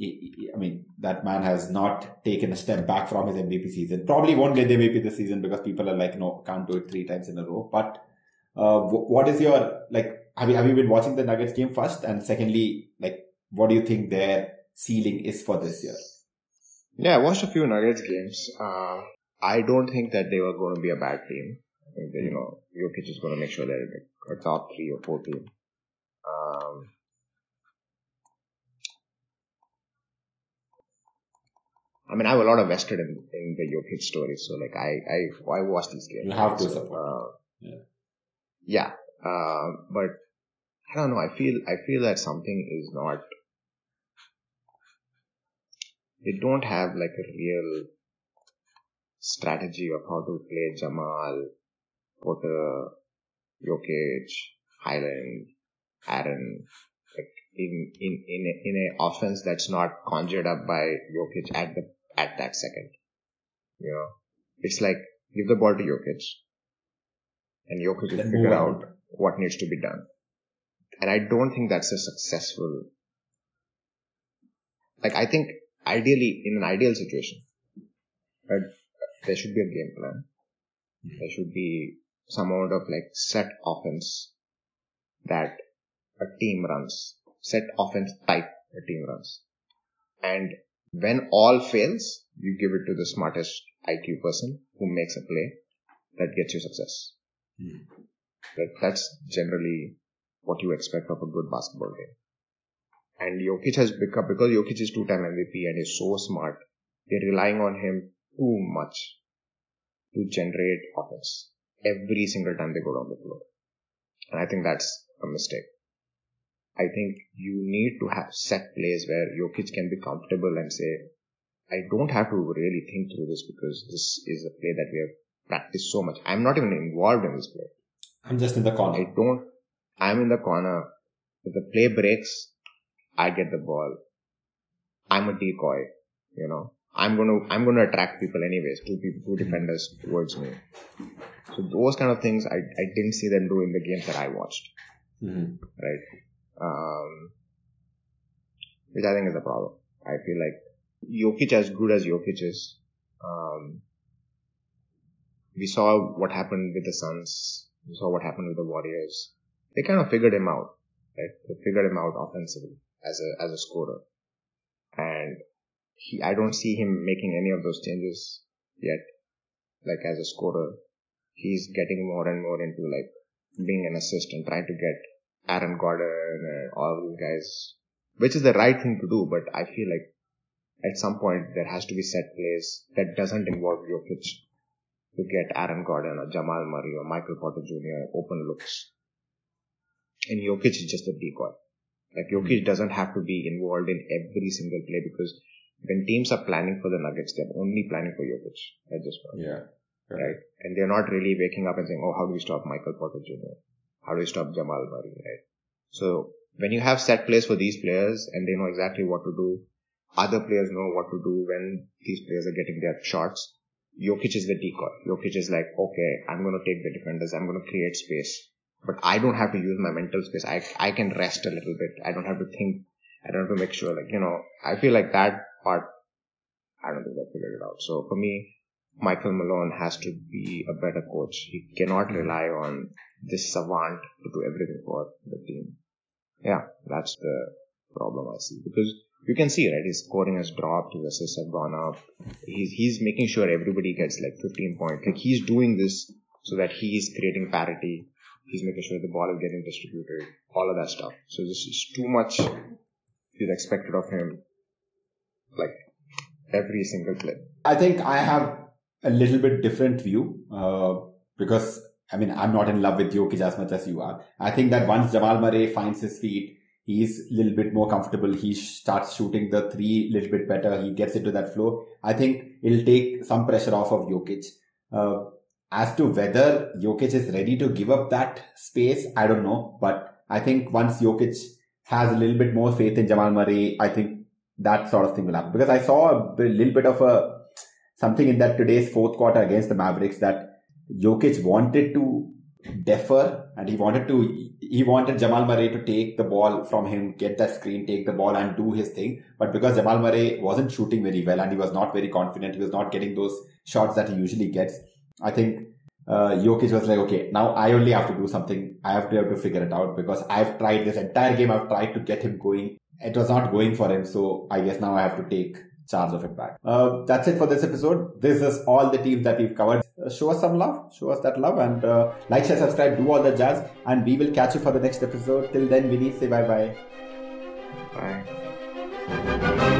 I mean, that man has not taken a step back from his MVP season. Probably won't get the MVP this season because people are like, no, can't do it three times in a row. But uh, what is your like? Have you have you been watching the Nuggets game first? And secondly, like, what do you think their ceiling is for this year? Yeah, I watched a few Nuggets games. Uh, I don't think that they were going to be a bad team. I think that, you know, Jokic is going to make sure they're a top three or four team. Um, I mean, I have a lot of vested in, in the Jokic story, so like I I I watch these games. You have to so, support. Uh, Yeah. yeah, uh, but I don't know. I feel I feel that something is not. They don't have like a real strategy of how to play Jamal, Porter, Jokic, Hyland, Aaron, like in in in a, in a offense that's not conjured up by Jokic at the at that second. You know, it's like give the ball to Jokic, and Jokic will figure move out what needs to be done. And I don't think that's a successful. Like I think ideally in an ideal situation, right, there should be a game plan. Hmm. There should be some amount of like set offense that a team runs. Set offense type a team runs. And when all fails, you give it to the smartest IQ person who makes a play that gets you success. Hmm. Like that's generally what you expect of a good basketball game. And Jokic has become, because Jokic is two-time MVP and is so smart, they're relying on him too much to generate offense every single time they go down the floor. And I think that's a mistake. I think you need to have set plays where Jokic can be comfortable and say, I don't have to really think through this because this is a play that we have practiced so much. I'm not even involved in this play. I'm just in the corner. I don't, I'm in the corner. If the play breaks, I get the ball. I'm a decoy, you know. I'm gonna, I'm gonna attract people anyways, two people, two defenders towards me. So those kind of things I, I didn't see them do in the games that I watched, Mhm. right? Um, which I think is a problem. I feel like Jokic as good as Jokic is, um, we saw what happened with the Suns. We saw what happened with the Warriors. They kind of figured him out, right? They figured him out offensively as a as a scorer, and he I don't see him making any of those changes yet. Like as a scorer, he's getting more and more into like being an assistant, trying to get Aaron Gordon and all these guys, which is the right thing to do. But I feel like at some point there has to be set plays that doesn't involve Jokic to get Aaron Gordon or Jamal Murray or Michael Porter Jr. open looks. And Jokic is just a decoy. Like Jokic hmm. doesn't have to be involved in every single play because when teams are planning for the Nuggets, they're only planning for Jokic at this point, Yeah. right? And they're not really waking up and saying, "Oh, how do we stop Michael Porter Jr.? How do we stop Jamal Murray?" Right? So when you have set plays for these players and they know exactly what to do, other players know what to do when these players are getting their shots. Jokic is the decoy. Jokic is like, okay, I'm going to take the defenders. I'm going to create space, but I don't have to use my mental space. I, I can rest a little bit. I don't have to think. I don't have to make sure like, you know, I feel like that part, I don't think I figured it out. So for me, Michael Malone has to be a better coach. He cannot rely on this savant to do everything for the team. Yeah, that's the problem I see because you can see, right? His scoring has dropped, his assists have gone up. He's, he's making sure everybody gets like 15 points. Like he's doing this so that he's creating parity. He's making sure the ball is getting distributed, all of that stuff. So this is too much is expected of him, like every single play. I think I have a little bit different view uh, because I mean I'm not in love with Jokic as much as you are. I think that once Jamal Murray finds his feet, he's a little bit more comfortable. He starts shooting the three a little bit better. He gets into that flow. I think it'll take some pressure off of Jokic. Uh, as to whether Jokic is ready to give up that space, I don't know. But I think once Jokic has a little bit more faith in Jamal Murray, I think that sort of thing will happen. Because I saw a little bit of a something in that today's fourth quarter against the Mavericks that Jokic wanted to defer and he wanted to he wanted Jamal Murray to take the ball from him, get that screen, take the ball and do his thing. But because Jamal Murray wasn't shooting very well and he was not very confident, he was not getting those shots that he usually gets. I think uh, Jokic was like, okay, now I only have to do something. I have to have to figure it out because I've tried this entire game. I've tried to get him going. It was not going for him. So I guess now I have to take charge of it back. Uh, that's it for this episode. This is all the teams that we've covered. Uh, show us some love, show us that love, and uh, like, share, subscribe, do all the jazz. And we will catch you for the next episode. Till then, Vinny, say bye-bye. Bye.